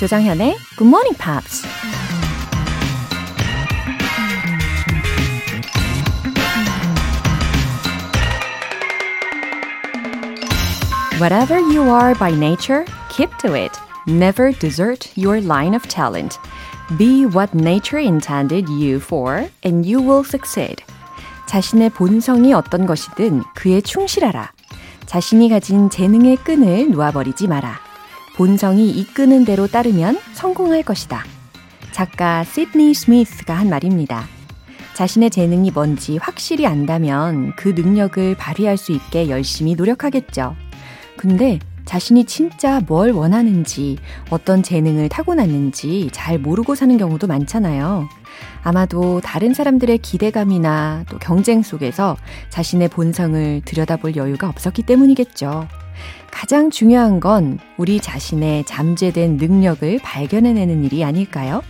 조정현의 Good Morning Pops. Whatever you are by nature, keep to it. Never desert your line of talent. Be what nature intended you for, and you will succeed. 자신의 본성이 어떤 것이든 그에 충실하라. 자신이 가진 재능의 끈을 놓아버리지 마라. 본성이 이끄는 대로 따르면 성공할 것이다. 작가 시드니 스미스가 한 말입니다. 자신의 재능이 뭔지 확실히 안다면 그 능력을 발휘할 수 있게 열심히 노력하겠죠. 근데 자신이 진짜 뭘 원하는지, 어떤 재능을 타고났는지 잘 모르고 사는 경우도 많잖아요. 아마도 다른 사람들의 기대감이나 또 경쟁 속에서 자신의 본성을 들여다볼 여유가 없었기 때문이겠죠. 가장 중요한 건 우리 자신의 잠재된 능력을 발견해내는 일이 아닐까요?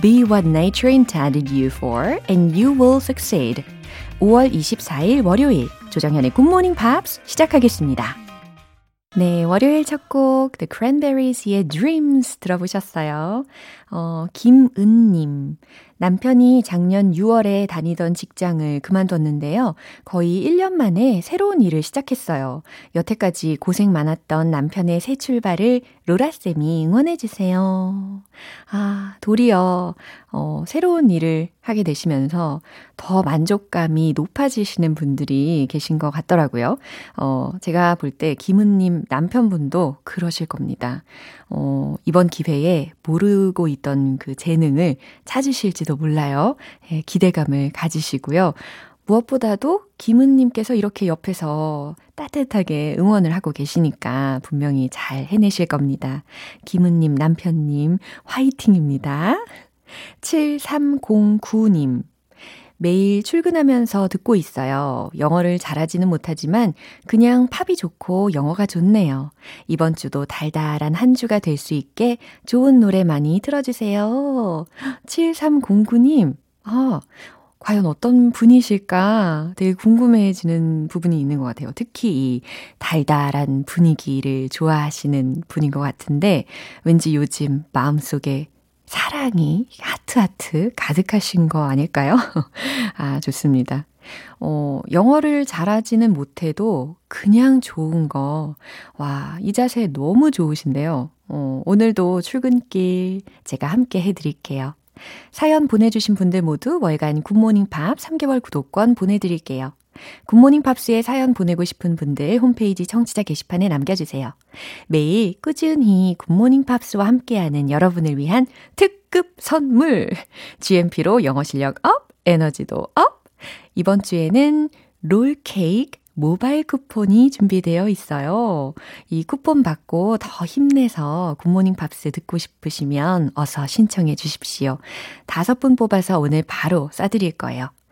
Be what nature intended you for and you will succeed. 5월 24일 월요일 조정현의 Morning Pops 시작하겠습니다. 네, 월요일 첫 곡 The Cranberries의 Dreams 들어보셨어요. 어, 김은님. 남편이 작년 6월에 다니던 직장을 그만뒀는데요. 거의 1년 만에 새로운 일을 시작했어요. 여태까지 고생 많았던 남편의 새 출발을 로라쌤이 응원해주세요. 아, 도리어, 어, 새로운 일을 하게 되시면서 더 만족감이 높아지시는 분들이 계신 것 같더라고요. 어, 제가 볼 때 김은님 남편분도 그러실 겁니다. 어, 이번 기회에 모르고 있던 그 재능을 찾으실지도 몰라요. 예, 기대감을 가지시고요. 무엇보다도 김은님께서 이렇게 옆에서 따뜻하게 응원을 하고 계시니까 분명히 잘 해내실 겁니다. 김은님 남편님 화이팅입니다. 7309님. 매일 출근하면서 듣고 있어요. 영어를 잘하지는 못하지만 그냥 팝이 좋고 영어가 좋네요. 이번 주도 달달한 한 주가 될 수 있게 좋은 노래 많이 틀어주세요. 7309님, 아, 과연 어떤 분이실까 되게 궁금해지는 부분이 있는 것 같아요. 특히 이 달달한 분위기를 좋아하시는 분인 것 같은데 왠지 요즘 마음속에 사랑이 하트하트 가득하신 거 아닐까요? 아, 좋습니다. 어, 영어를 잘하지는 못해도 그냥 좋은 거. 와, 이 자세 너무 좋으신데요. 어, 오늘도 출근길 제가 함께 해드릴게요. 사연 보내주신 분들 모두 월간 굿모닝 팝 3개월 구독권 보내드릴게요. 굿모닝 팝스에 사연 보내고 싶은 분들 홈페이지 청취자 게시판에 남겨주세요. 매일 꾸준히 굿모닝 팝스와 함께하는 여러분을 위한 특급 선물! GMP로 영어 실력 up, 에너지도 up! 이번 주에는 롤 케이크 모바일 쿠폰이 준비되어 있어요. 이 쿠폰 받고 더 힘내서 굿모닝 팝스 듣고 싶으시면 어서 신청해 주십시오. 다섯 분 뽑아서 오늘 바로 싸드릴 거예요.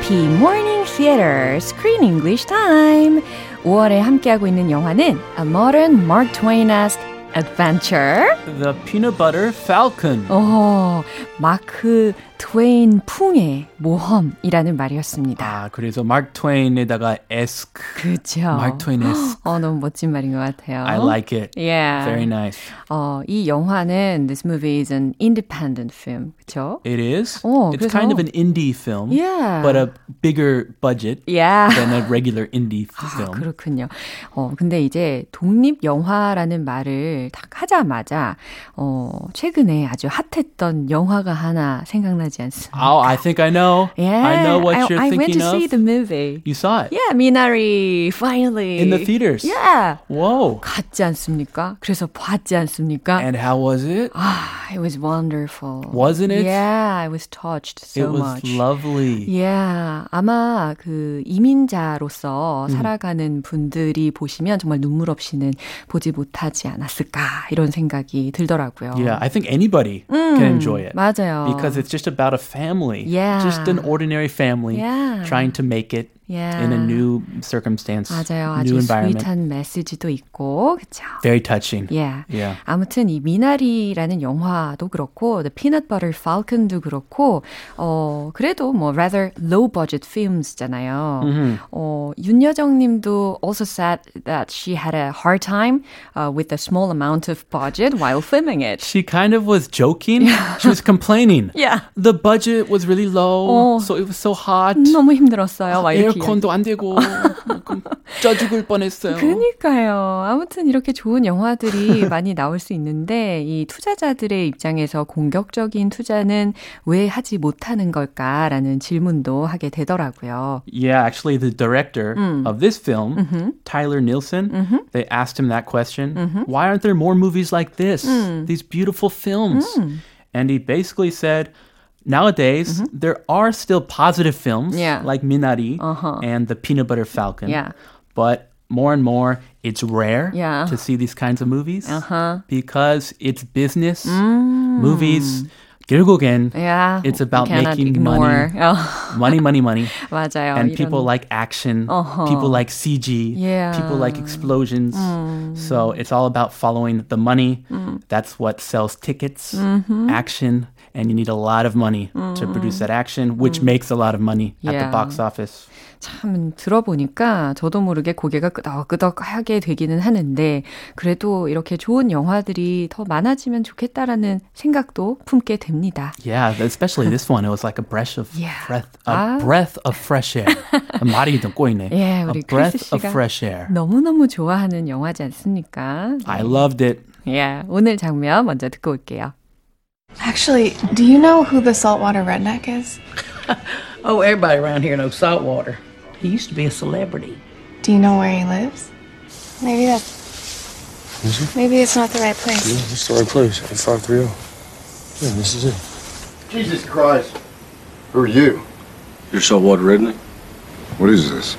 GMP Morning Theater Screen English Time. 5월에 함께하고 있는 영화는 A Modern Mark Twain-esque Adventure. The Peanut Butter Falcon. 어, 마크 트웨인 풍의 모험이라는 말이었습니다. 아, 그래서 마크 트웨인에다가 에스크. 그죠. 마크 트웨인 에스크. 어, 너무 멋진 말인 것 같아요. I like it. Yeah. Very nice. 어, 이 영화는 this movie is an independent film. 그렇죠? It is. 어, it's 그래서- kind of an indie film, Yeah. but a bigger budget Yeah. than a regular indie 아, film. 그렇군요. 어, 근데 이제 독립 영화라는 말을 딱 하자마자 어, 최근에 아주 핫했던 영화가 하나 생각나 지 않습니까? Oh, I think I know. Yeah, I know what I, you're I went thinking to of. see the movie. You saw it Yeah, Minari, finally. in the theaters. Yeah. Whoa. 갔지 않습니까? 그래서 봤지 않습니까? And how was it? 아, it was wonderful. Wasn't it? Yeah, I was touched so it was much. lovely. Yeah, 아마 그 이민자로서 음. 살아가는 분들이 보시면 정말 눈물 없이는 보지 못하지 않았을까 이런 생각이 들더라고요. Yeah, I think anybody can enjoy it. 맞아요. Because it's just about a family. Yeah. Just an ordinary family Yeah. trying to make it Yeah. in a new circumstance, 맞아요. new 아주 environment. 스윗한 메시지도 있고, 그렇죠. Very touching. Yeah. Yeah. 아무튼 이 미나리라는 영화도 그렇고 The Peanut Butter Falcon도 그렇고 어 그래도 뭐 rather low budget films잖아요. 어 윤여정 님도 also said that she had a hard time uh, with the small amount of budget while filming it. She kind of was joking. She was complaining. Yeah. The budget was really low, 어. so it was so hot. 너무 힘들었어요. 막 이렇게. 에어컨도 안 되고 쪄 죽을 뻔했어요. 그러니까요. 아무튼 이렇게 좋은 영화들이 많이 나올 수 있는데 이 투자자들의 입장에서 공격적인 투자는 왜 하지 못하는 걸까라는 질문도 하게 되더라고요. Yeah, actually, the director of this film, Tyler Nielsen, they asked him that question. Why aren't there more movies like this? These beautiful films. And he basically said, nowadays, there are still positive films Yeah. like Minari and The Peanut Butter Falcon. Yeah. But more and more, it's rare Yeah. to see these kinds of movies because it's business. Movies, 결국엔 Yeah, It's about you cannot making ignore. 어, money, money, money. 맞아요. and 이런- people like action, people like CG, Yeah. people like explosions. So it's all about following the money. That's what sells tickets, action, And you need a lot of money to produce that action, which makes a lot of money at the Yeah. box office. 참 들어보니까 저도 모르게 고개가 끄덕끄덕하게 되기는 하는데 그래도 이렇게 좋은 영화들이 더 많아지면 좋겠다라는 생각도 품게 됩니다. Yeah, especially this one. It was like a breath of Yeah. breath, a 아. breath of fresh air. 말이 좀 꼬이네. 예, a 우리 breath 크리스 of 씨가 fresh air. 너무 너무 좋아하는 영화지 않습니까? I loved it. 예, 오늘 장면 먼저 듣고 올게요. Actually, do you know who the saltwater redneck is? Oh, everybody around here knows Saltwater. He used to be a celebrity. Do you know where he lives? Maybe that's. Maybe it's not the right place. This is the right place, 8530. Yeah, this is it. Jesus Christ. Who are you? You're saltwater redneck? What is this?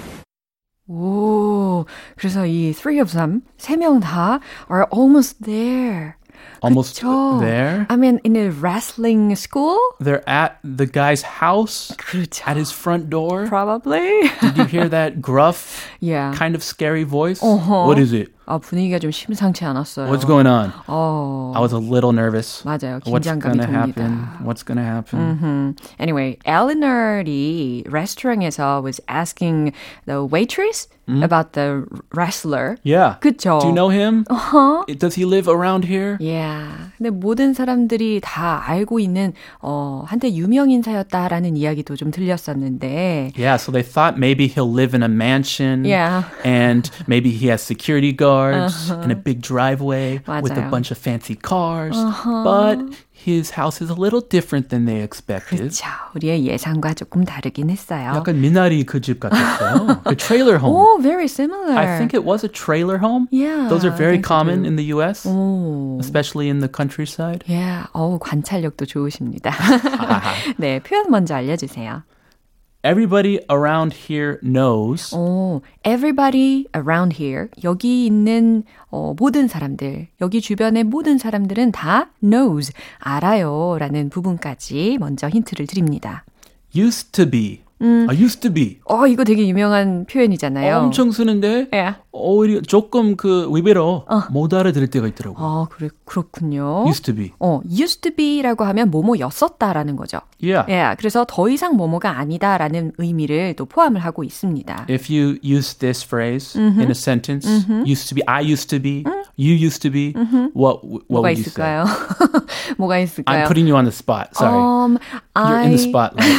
오, 그래서 이 three of them, 세 명 다 are almost there. Almost 그쵸? there. I mean, in a wrestling school? They're at the guy's house, 그렇죠. at his front door. Probably. Did you hear that gruff, yeah. kind of scary voice? 어허. What is it? 아, 분위기가 좀 심상치 않았어요. What's going on? 어, I was a little nervous. 맞아요. What's 긴장감이 gonna happen? 돕니다. What's gonna happen? 음, Anyway, Eleanor이 레스토랑에서 was asking the waitress about the wrestler. Yeah. 그쵸? Do you know him? Uh-huh. Does he live around here? Yeah. 근데 모든 사람들이 다 알고 있는 어, 한때 유명 인사였다라는 이야기도 좀 들렸었는데. Yeah, so they thought maybe he'll live in a mansion. Yeah. And maybe he has security guards and a big driveway with a 맞아요. bunch of fancy cars. But his house is a little different than they expected. 그렇죠. 우리의 예상과 조금 다르긴 했어요. 약간 미나리 그 집 같았어요. the trailer home. Oh, very similar. I think it was a trailer home. Yeah, Those are I very think so common too. in the US, 오. especially in the countryside. Yeah. 어우, 관찰력도 좋으십니다. 네, 표현 먼저 알려주세요. Everybody around here knows. 오, everybody around here. 여기 있는 어, 모든 사람들, 여기 주변의 모든 사람들은 다 knows, 알아요 라는 부분까지 먼저 힌트를 드립니다. Used to be I used to be. 어, 이거 되게 유명한 표현이잖아요. 엄청 쓰는데 예. 오히려 조금 그 위배로 못 알아들을 때가 있더라고. 아, 그래, 그렇군요. used to be. 어, used to be라고 하면 뭐뭐였었다라는 거죠. Yeah. 예, 그래서 더 이상 뭐뭐가 아니다라는 의미를 또 포함을 하고 있습니다. If you use this phrase in a sentence, used to be, I used to be, you used to be, what what 뭐가 would you say? 있을까요? 뭐가 있을까요? I'm putting you on the spot. Sorry, Um, you're I, in the spotlight.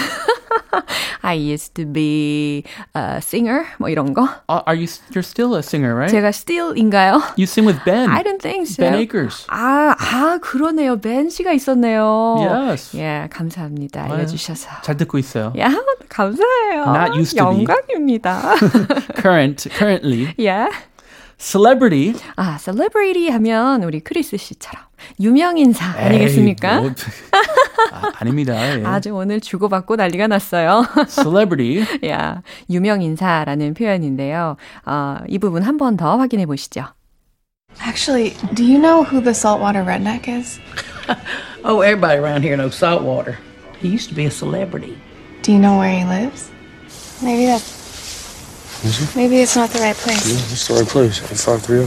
I used to be a singer, 뭐 이런 거. Uh, are you? You're still a singer, right? 제가 still인가요? You sing with Ben. I don't think so. Ben Akers. 아, 아, 그러네요. 벤 씨가 있었네요. Yes. 예, 감사합니다. 알려주셔서. 잘 듣고 있어요. 야, 감사해요. Not used to be. 영광입니다. Current, currently, 예. celebrity. 아, celebrity 하면 우리 크리스 씨처럼 유명 인사 아니겠습니까? 뭐, 아, 아닙니다. 예. 아주 오늘 주고받고 난리가 났어요. celebrity. 야, 유명 인사라는 표현인데요. 어, 이 부분 한 번 더 확인해 보시죠. Actually, do you know who the saltwater redneck is? Oh, everybody around here knows Saltwater. He used to be a celebrity. Do you know where he lives? Maybe that's. Maybe it's not the right place. Yeah, this is the right place. 8530.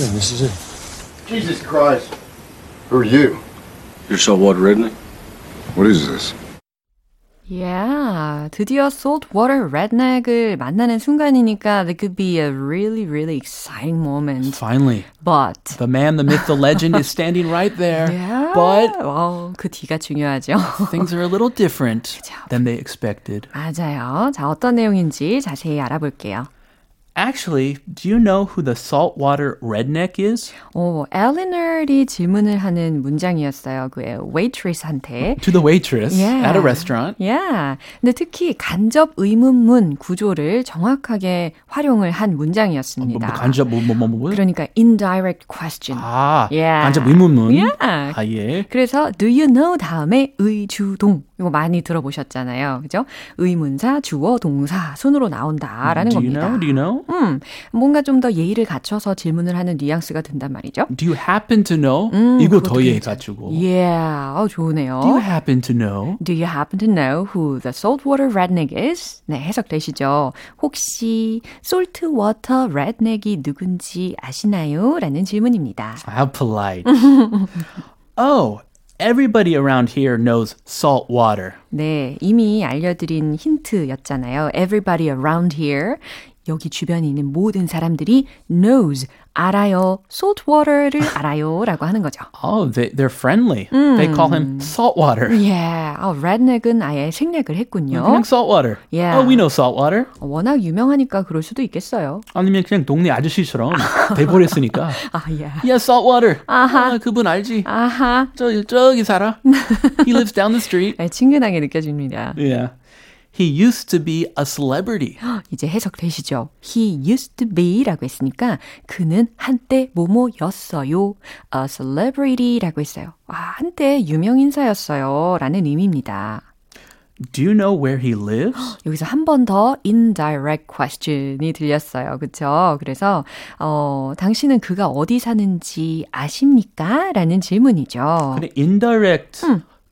Yeah, this is it. Jesus Christ. Who are you? You're saltwater redneck? What is this? Yeah, 드디어 saltwater redneck을 만나는 순간이니까 that could be a really, really exciting moment. Finally, But the man, the myth, the legend is standing right there. Yeah. But 어, 그 뒤가 중요하죠. things are a little different than they expected. 맞아요. 자, 어떤 내용인지 자세히 알아볼게요. Actually, do you know who the saltwater redneck is? 오, 엘리널이 질문을 하는 문장이었어요. 그 waitress한테. To the waitress Yeah. at a restaurant. Yeah. 근데 특히 간접 의문문 구조를 정확하게 활용을 한 뭐, 문장이었습니다. 뭐 간접 뭐뭐 뭐 뭐. 그러니까 indirect question. 아, Yeah. 간접 의문문. Yeah. 아 예. 그래서 do you know 다음에 의주동 이거 많이 들어보셨잖아요. 그죠? 의문사, 주어, 동사 손으로 나온다라는 Do you 겁니다. know? Do you know? 음, 뭔가 좀 더 예의를 갖춰서 질문을 하는 뉘앙스가 든단 말이죠. Do you happen to know? 음, 이거 더 예의 갖추고. Yeah, 어, 좋으네요. Do you happen to know? Do you happen to know who the saltwater redneck is? 네, 해석되시죠? 혹시 saltwater redneck이 누군지 아시나요? 라는 질문입니다. How polite. oh, everybody around here knows salt water. 네, 이미 알려드린 힌트였잖아요. Everybody around here. 여기 주변에 있는 모든 사람들이 knows, 알아요. saltwater를 알아요. 라고 하는 거죠. Oh, they, they're friendly. They call him salt water. Yeah, 어, redneck은 아예 생략을 했군요. 그냥 salt water. Yeah. Oh, we know salt water. 워낙 유명하니까 그럴 수도 있겠어요. 아니면 그냥 동네 아저씨처럼 돼버렸으니까. 아, yeah. Yeah, salt water. 아하. 그분 알지? 아하. 저, 저기 살아. He lives down the street. 네, 친근하게 느껴집니다. Yeah. He used to be a celebrity. 이제 해석되시죠? He used to be라고 했으니까 그는 한때 뭐뭐였어요. A celebrity라고 했어요. 아, 한때 유명인사였어요. 라는 의미입니다. Do you know where he lives? 여기서 한 번 더 indirect question이 들렸어요. 그쵸? 그래서, 어, 당신은 그가 어디 사는지 아십니까? 라는 질문이죠. 근데 indirect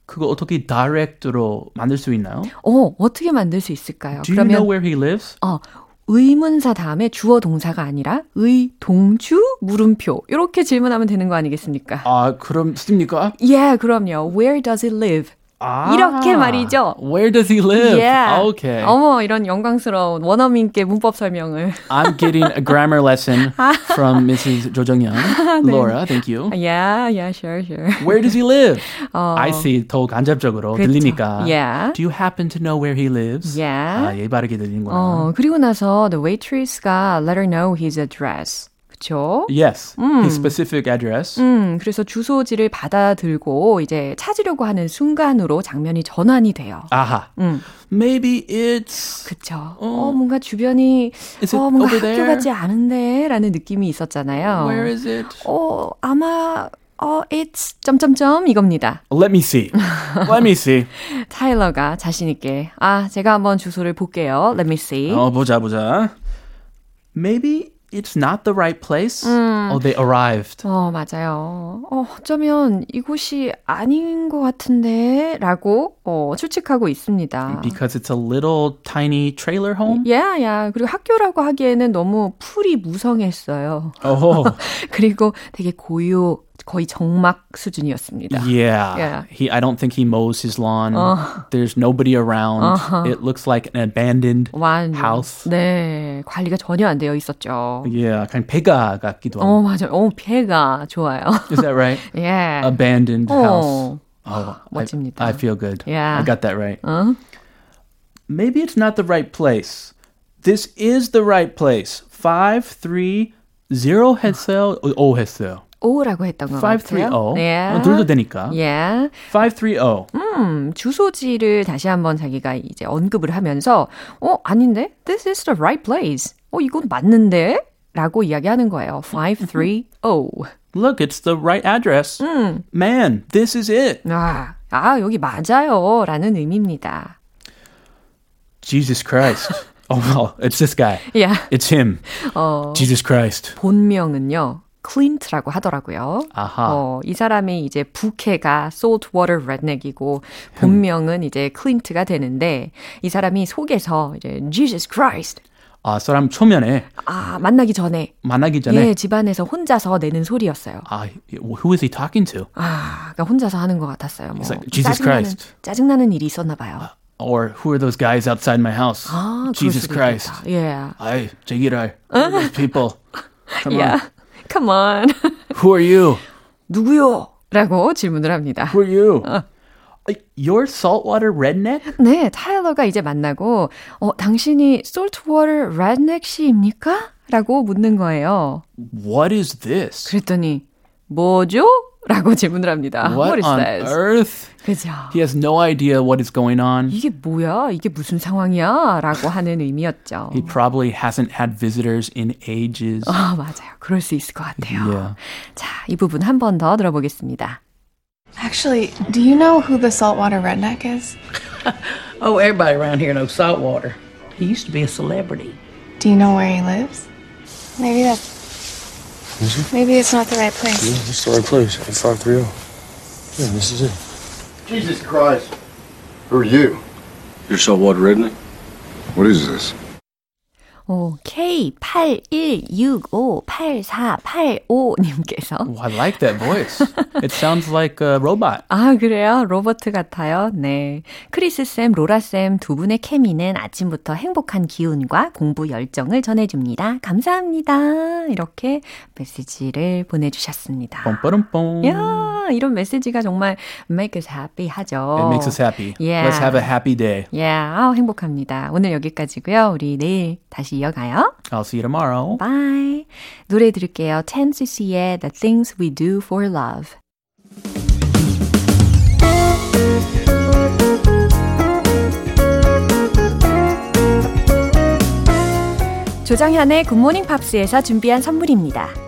그거 어떻게 direct로 만들 수 있나요? 어, 어떻게 만들 수 있을까요? Do you know where he lives? 어, 의문사 다음에 주어 동사가 아니라 의, 동주, 물음표. 이렇게 질문하면 되는 거 아니겠습니까? 아, 그럼 씁니까? Yeah, 그럼요. Where does he live? 아, 이렇게 말이죠. Where does he live? Yeah. Okay. 어머, 이런 영광스러운 원어민께 문법 설명을. I'm getting a grammar lesson from Mrs. 조정현. Laura, thank you. Yeah, yeah, sure, sure. Where does he live? 어, I see. 더 간접적으로 그쵸. 들리니까. Yeah. Do you happen to know where he lives? Yeah. 아, 예 바르게 들리는구나. 어, 그리고 나서 the waitress가 let her know his address. 그쵸? Yes. His specific address. 음, 그래서 주소지를 받아들고 이제 찾으려고 하는 순간으로 장면이 전환이 돼요. 아하. 음. Maybe it's 그쵸. 어, 뭔가 주변이, 어, 뭔가 학교 there? 같지 않은데? 라는 느낌이 있었잖아요. Where is it? 어, 아마, 어, it's, 점점점 이겁니다. Let me see. Let me see. 타일러가 자신 있게, 아, 제가 한번 주소를 볼게요. Let me see. 어, 보자, 보자. Maybe it's not the right place. Oh, they arrived. 어, 맞아요. 어, 어쩌면 이곳이 아닌 것 같은데? 라고 어, 추측하고 있습니다. Because it's a little tiny trailer home. 야, 야. 그리고 학교라고 하기에는 너무 풀이 무성했어요. Oh, 그리고 되게 고요, 거의 정막 수준이었습니다. yeah. Yeah. He, I don't think he mows his lawn. There's nobody around. It looks like an abandoned 완 house. 네, 관리가 전혀 안 되어 있었죠. Yeah, 그냥 배가 같기도 하고. 어, 맞아요. 어, 배가 좋아요. Is that right? 예. Abandoned house. 어, Oh, 멋집니다. I, I feel good. Yeah. I got that right. 어? Maybe it's not the right place. This is the right place. 530 했어요. O 했어요. 오라고 했던 것 같아요. 530. 예. 어, 둘도 되니까. 예. 530. 음, 주소지를 다시 한번 자기가 이제 언급을 하면서, 어, 아닌데? This is the right place. 어, 이건 맞는데? 라고 이야기하는 거예요. 530. Look, it's the right address. Man, this is it. 아, 아, 여기 맞아요. 라는 의미입니다. Jesus Christ. oh, well, it's this guy. 야, It's him. 어, Jesus Christ. 본명은요. 클린트라고 하더라고요. 아하. 어, 이 사람이 이제 부캐가 saltwater redneck이고 본명은 이제 클린트가 되는데 이 사람이 속에서 이제 Jesus Christ 아, 사람 초면에 아 만나기 전에 만나기 전에 예 집안에서 혼자서 내는 소리였어요. 아, who is he talking to? 아 그러니까 혼자서 하는 것 같았어요. 뭐 He's like, Jesus 짜증나는, Christ. 짜증나는 일이 있었나 봐요. Or who are those guys outside my house? 아 Jesus Christ. 있겠다. 예. Ay, 제기랄. Those people. Come on. Come on. Who are you? 누구요? 라고 질문을 합니다. Who are you? Uh, You're saltwater redneck? 네, 타일러가 이제 만나고, 어, 당신이 saltwater redneck씨입니까? 라고 묻는 거예요. What is this? 그랬더니, 뭐죠? 라고 질문을 합니다. What is on this? earth? 그죠. He has no idea what is going on. 이게 뭐야? 이게 무슨 상황이야? 라고 하는 의미였죠. He probably hasn't had visitors in ages. 아, 맞아요. 그럴 수 있을 것 같아요. Yeah. 자, 이 부분 한 번 더 들어보겠습니다. Actually, do you know who the saltwater redneck is? Oh, everybody around here knows Saltwater. He used to be a celebrity. Do you know where he lives? Maybe that. Maybe it's not the right place. Yeah, this is the right place. 8530. Yeah, this is it. Jesus Christ. Who are you? You're so saltwater redneck? What is this? 오, K81658485님께서 Oh, I like that voice. it sounds like a robot. 아, 그래요? 로버트 같아요? 네. 크리스쌤, 로라쌤 두 분의 케미는 아침부터 행복한 기운과 공부 열정을 전해줍니다. 감사합니다. 이렇게 메시지를 보내주셨습니다. 야, 이런 메시지가 정말 make us happy 하죠. It makes us happy. Yeah. Let's have a happy day. 예, 아, 행복합니다. 오늘 여기까지고요. 우리 내일 다시 이어가요. I'll see you tomorrow. Bye. 노래 들을게요. 10cc의 The Things We Do for Love. 조정현의 굿모닝 팝스에서 준비한 선물입니다.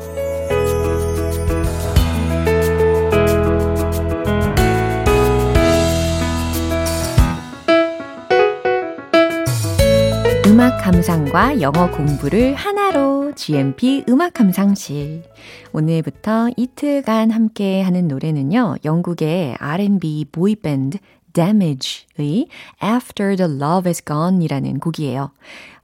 음악 감상과 영어 공부를 하나로 GMP 음악 감상실. 오늘부터 이틀간 함께 하는 노래는요. 영국의 R&B boy band Damage의 After the Love is Gone 이라는 곡이에요.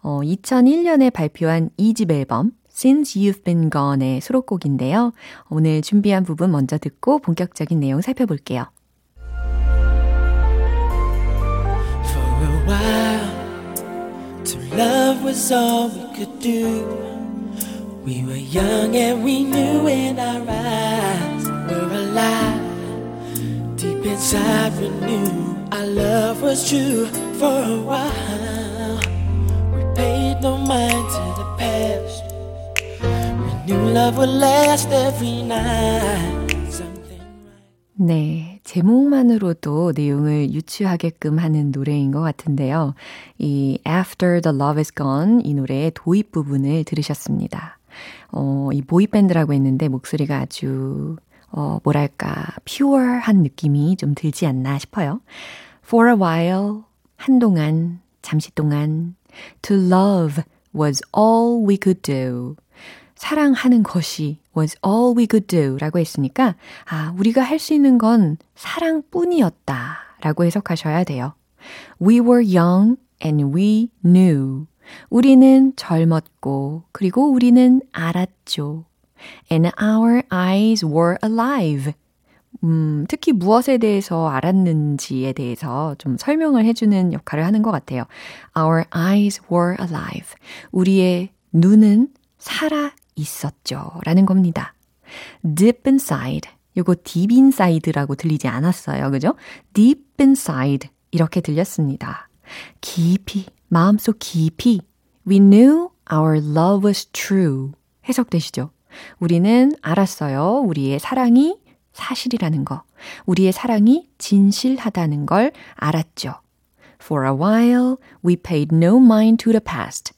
어, 2001년에 발표한 2집 앨범 Since You've Been Gone의 수록곡인데요. 오늘 준비한 부분 먼저 듣고 본격적인 내용 살펴볼게요. To love was all we could do. We were young and we knew in our eyes were alive. Deep inside, we knew our love was true. For a while, we paid no mind to the past. We knew love would last every night. Something 네, 제목만으로도 내용을 유추하게끔 하는 노래인 것 같은데요. 이 After the Love is Gone 이 노래의 도입 부분을 들으셨습니다. 어, 이 보이밴드라고 했는데 목소리가 아주 어, 뭐랄까, 퓨어한 느낌이 좀 들지 않나 싶어요. For a while, 한동안, 잠시 동안, to love was all we could do. 사랑하는 것이 was all we could do 라고 했으니까, 아, 우리가 할 수 있는 건 사랑뿐이었다 라고 해석하셔야 돼요. We were young and we knew. 우리는 젊었고, 그리고 우리는 알았죠. And our eyes were alive. 음, 특히 무엇에 대해서 알았는지에 대해서 좀 설명을 해주는 역할을 하는 것 같아요. Our eyes were alive. 우리의 눈은 살아 있었죠. 라는 겁니다. Deep inside. 요거 deep inside라고 들리지 않았어요. 그죠? Deep inside. 이렇게 들렸습니다. 깊이, 마음속 깊이. We knew our love was true. 해석되시죠? 우리는 알았어요. 우리의 사랑이 사실이라는 거. 우리의 사랑이 진실하다는 걸 알았죠. For a while, we paid no mind to the past.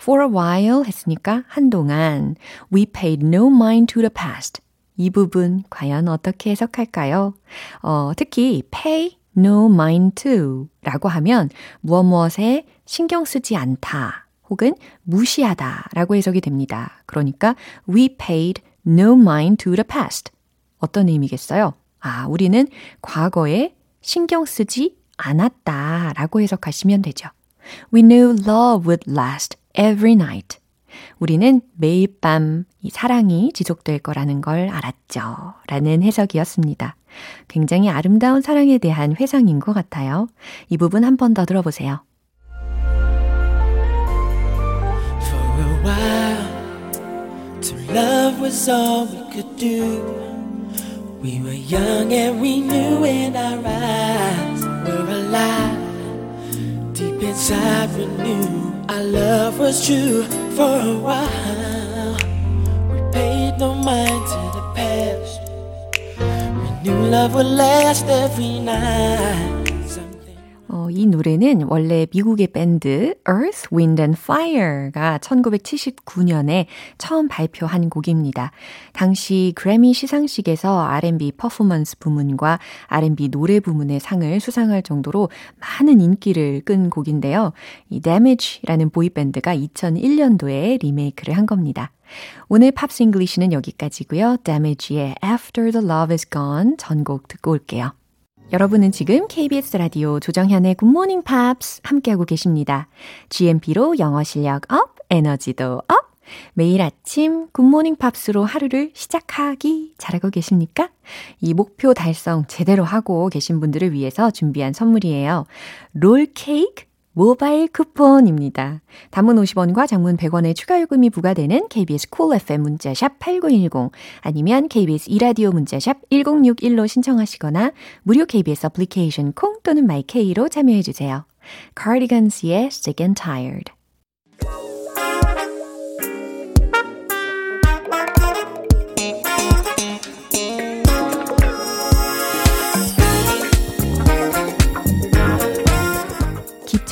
For a while 했으니까 한동안 we paid no mind to the past. 이 부분 과연 어떻게 해석할까요? 어, 특히 pay no mind to 라고 하면 무엇 무엇에 신경 쓰지 않다 혹은 무시하다 라고 해석이 됩니다. 그러니까 we paid no mind to the past. 어떤 의미겠어요? 아, 우리는 과거에 신경 쓰지 않았다 라고 해석하시면 되죠. We knew love would last every night. 우리는 매일 밤 이 사랑이 지속될 거라는 걸 알았죠. 라는 해석이었습니다. 굉장히 아름다운 사랑에 대한 회상인 것 같아요. 이 부분 한 번 더 들어보세요. For a while, to love was all we could do. We were young and we knew in our eyes were alive. Inside, we knew our love was true. For a while, we paid no mind to the past. We knew love would last every night. 어, 이 노래는 원래 미국의 밴드 Earth, Wind and Fire가 1979년에 처음 발표한 곡입니다. 당시 그래미 시상식에서 R&B 퍼포먼스 부문과 R&B 노래 부문의 상을 수상할 정도로 많은 인기를 끈 곡인데요. 이 Damage라는 보이밴드가 2001년도에 리메이크를 한 겁니다. 오늘 Pops English는 여기까지고요. Damage의 After the Love is Gone 전곡 듣고 올게요. 여러분은 지금 KBS 라디오 조정현의 굿모닝 팝스 함께하고 계십니다. GMP로 영어 실력 up, 에너지도 up! 매일 아침 굿모닝 팝스로 하루를 시작하기 잘하고 계십니까? 이 목표 달성 제대로 하고 계신 분들을 위해서 준비한 선물이에요. 롤 케이크 모바일 쿠폰입니다. 단문 50원과 장문 100원의 추가 요금이 부과되는 KBS 콜 cool FM 문자샵 8910 아니면 KBS 이라디오 문자샵 1061로 신청하시거나 무료 KBS 애플리케이션 콩 또는 마이케이로 참여해 주세요. Cardigans의 Sick and Tired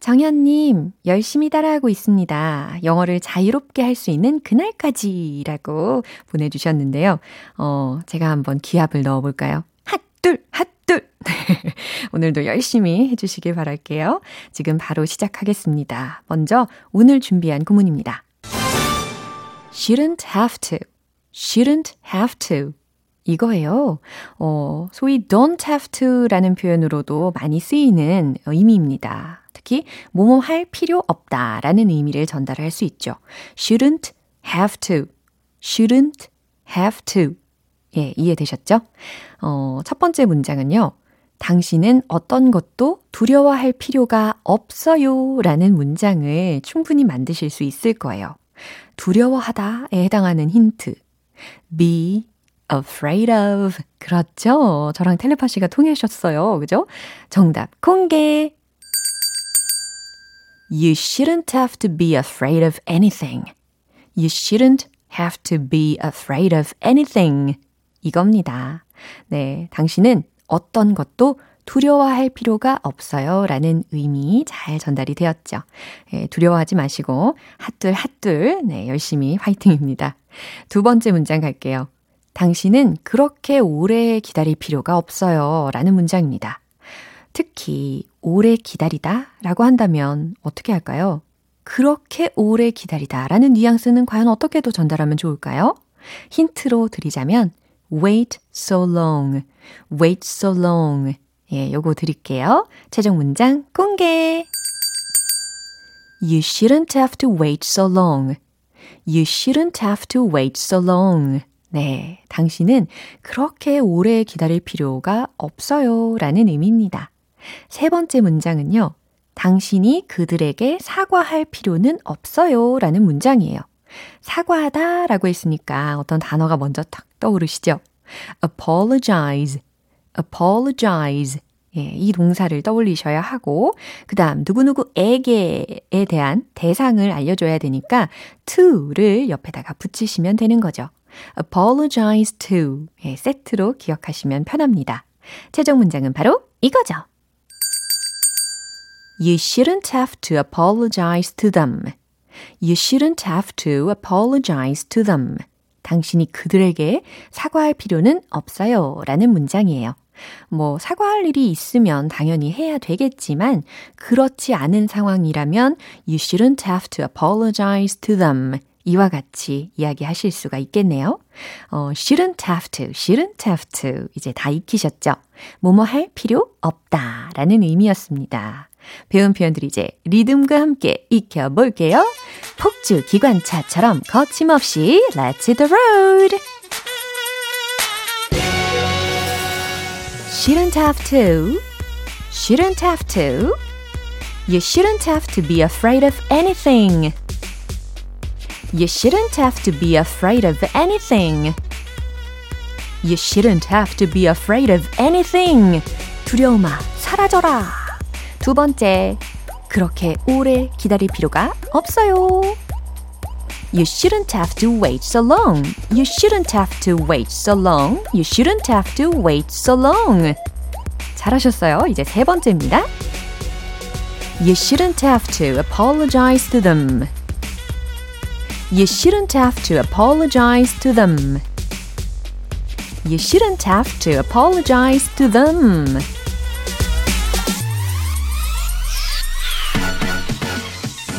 정현님, 열심히 따라하고 있습니다. 영어를 자유롭게 할 수 있는 그날까지 라고 보내주셨는데요. 어, 제가 한번 기합을 넣어볼까요? 핫, 둘, 핫, 둘. 오늘도 열심히 해주시길 바랄게요. 지금 바로 시작하겠습니다. 먼저 오늘 준비한 구문입니다. shouldn't have to, shouldn't have to. 이거예요. 어, 소위 don't have to라는 표현으로도 많이 쓰이는 의미입니다. 특히 뭐뭐 할 필요 없다 라는 의미를 전달할 수 있죠. shouldn't have to, shouldn't have to. 예, 이해되셨죠? 어, 첫 번째 문장은요. 당신은 어떤 것도 두려워할 필요가 없어요 라는 문장을 충분히 만드실 수 있을 거예요. 두려워하다에 해당하는 힌트. be afraid of. 그렇죠. 저랑 텔레파시가 통하셨어요. 그죠? 정답 공개. You shouldn't have to be afraid of anything. You shouldn't have to be afraid of anything. 이겁니다. 네, 당신은 어떤 것도 두려워할 필요가 없어요. 라는 의미 잘 전달이 되었죠. 예, 두려워하지 마시고, 핫둘, 핫둘, 네, 열심히 화이팅입니다. 두 번째 문장 갈게요. 당신은 그렇게 오래 기다릴 필요가 없어요. 라는 문장입니다. 특히, 오래 기다리다 라고 한다면 어떻게 할까요? 그렇게 오래 기다리다 라는 뉘앙스는 과연 어떻게 더 전달하면 좋을까요? 힌트로 드리자면, wait so long, wait so long. 예, 요거 드릴게요. 최종 문장 공개. You shouldn't have to wait so long. You shouldn't have to wait so long. 네, 당신은 그렇게 오래 기다릴 필요가 없어요. 라는 의미입니다. 세 번째 문장은요. 당신이 그들에게 사과할 필요는 없어요. 라는 문장이에요. 사과하다 라고 했으니까 어떤 단어가 먼저 탁 떠오르시죠? apologize, apologize. 예, 이 동사를 떠올리셔야 하고, 그 다음, 누구누구에게에 대한 대상을 알려줘야 되니까 to를 옆에다가 붙이시면 되는 거죠. Apologize to. 예, 세트로 기억하시면 편합니다. 최종 문장은 바로 이거죠. You shouldn't have to apologize to them. You shouldn't have to apologize to them. 당신이 그들에게 사과할 필요는 없어요. 라는 문장이에요. 뭐, 사과할 일이 있으면 당연히 해야 되겠지만, 그렇지 않은 상황이라면, you shouldn't have to apologize to them. 이와 같이 이야기하실 수가 있겠네요. 어, shouldn't have to, shouldn't have to. 이제 다 익히셨죠? 뭐뭐 할 필요 없다. 라는 의미였습니다. 배운 표현들 이제 리듬과 함께 익혀볼게요. 폭주 기관차처럼 거침없이 Let's hit the road! Shouldn't have to. Shouldn't have to. You shouldn't have to be afraid of anything. You shouldn't have to be afraid of anything. You shouldn't have to be afraid of anything. 두려움아, 사라져라. 두 번째, 그렇게 오래 기다릴 필요가 없어요. You shouldn't have to wait so long. You shouldn't have to wait so long. You shouldn't have to wait so long. 잘하셨어요. 이제 세 번째입니다. You shouldn't have to apologize to them. You shouldn't have to apologize to them. You shouldn't have to apologize to them.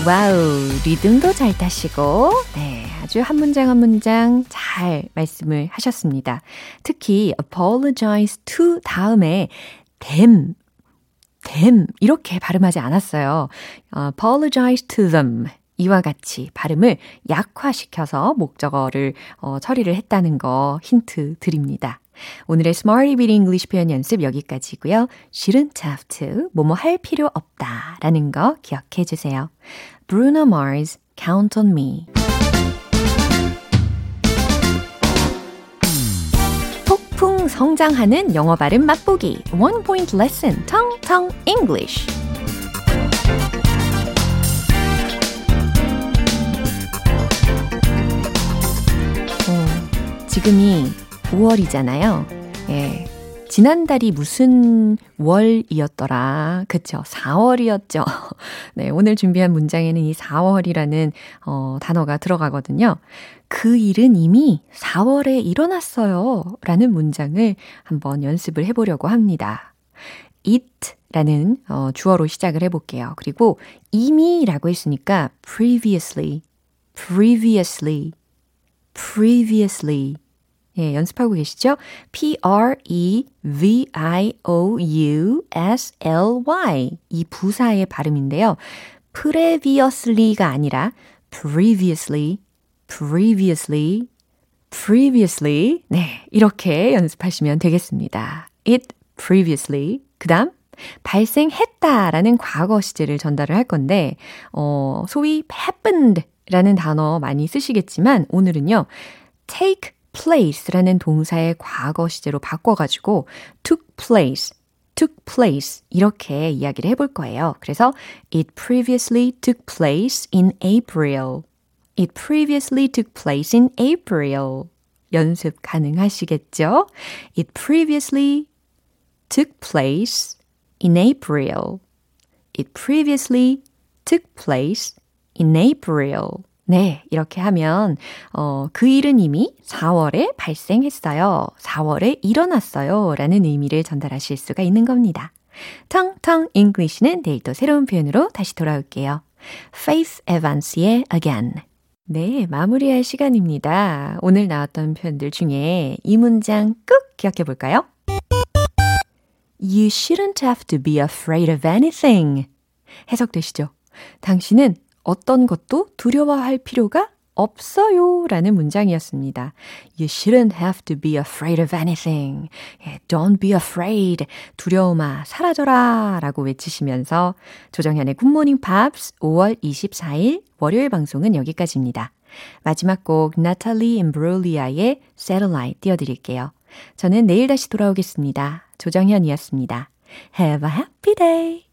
Wow, 리듬도 잘 타시고, 네, 아주 한 문장 한 문장 잘 말씀을 하셨습니다. 특히 apologize to 다음에 them, them 이렇게 발음하지 않았어요. apologize to them. 이와 같이 발음을 약화시켜서 목적어를 어, 처리를 했다는 거 힌트 드립니다. 오늘의 Smarty Beat English 표현 연습 여기까지고요. shouldn't have to, 뭐뭐 할 필요 없다 라는 거 기억해 주세요. Bruno Mars, Count on Me. 폭풍 성장하는 영어 발음 맛보기 One Point Lesson, Tong Tong English. 지금이 5월이잖아요. 예. 지난달이 무슨 월이었더라. 그쵸. 4월이었죠. 네, 오늘 준비한 문장에는 이 4월이라는 어, 단어가 들어가거든요. 그 일은 이미 4월에 일어났어요. 라는 문장을 한번 연습을 해보려고 합니다. it 라는 어, 주어로 시작을 해볼게요. 그리고 이미 라고 했으니까 previously, previously, previously 예, 연습하고 계시죠? P-R-E-V-I-O-U-S-L-Y. 이 부사의 발음인데요. previously가 아니라 previously, previously, previously. 네, 이렇게 연습하시면 되겠습니다. It previously 그 다음, 발생했다라는 과거 시제를 전달을 할 건데, 어, 소위 happened 라는 단어 많이 쓰시겠지만, 오늘은요, take place라는 동사의 과거 시제로 바꿔가지고 took place, took place 이렇게 이야기를 해볼 거예요. 그래서 it previously took place in April. It previously took place in April. 연습 가능하시겠죠? It previously took place in April. It previously took place in April. 네, 이렇게 하면 어, 그 일은 이미 4월에 발생했어요. 4월에 일어났어요. 라는 의미를 전달하실 수가 있는 겁니다. 텅텅 잉글리시는 내일 또 새로운 표현으로 다시 돌아올게요. Faith Evans의 Again. 네, 마무리할 시간입니다. 오늘 나왔던 표현들 중에 이 문장 꼭 기억해 볼까요? You shouldn't have to be afraid of anything. 해석되시죠? 당신은 어떤 것도 두려워할 필요가 없어요. 라는 문장이었습니다. You shouldn't have to be afraid of anything. Don't be afraid. 두려움아, 사라져라. 라고 외치시면서 조정현의 굿모닝 팝스 5월 24일 월요일 방송은 여기까지입니다. 마지막 곡 나탈리 임브롤리아의 Satellite 띄워드릴게요. 저는 내일 다시 돌아오겠습니다. 조정현이었습니다. Have a happy day!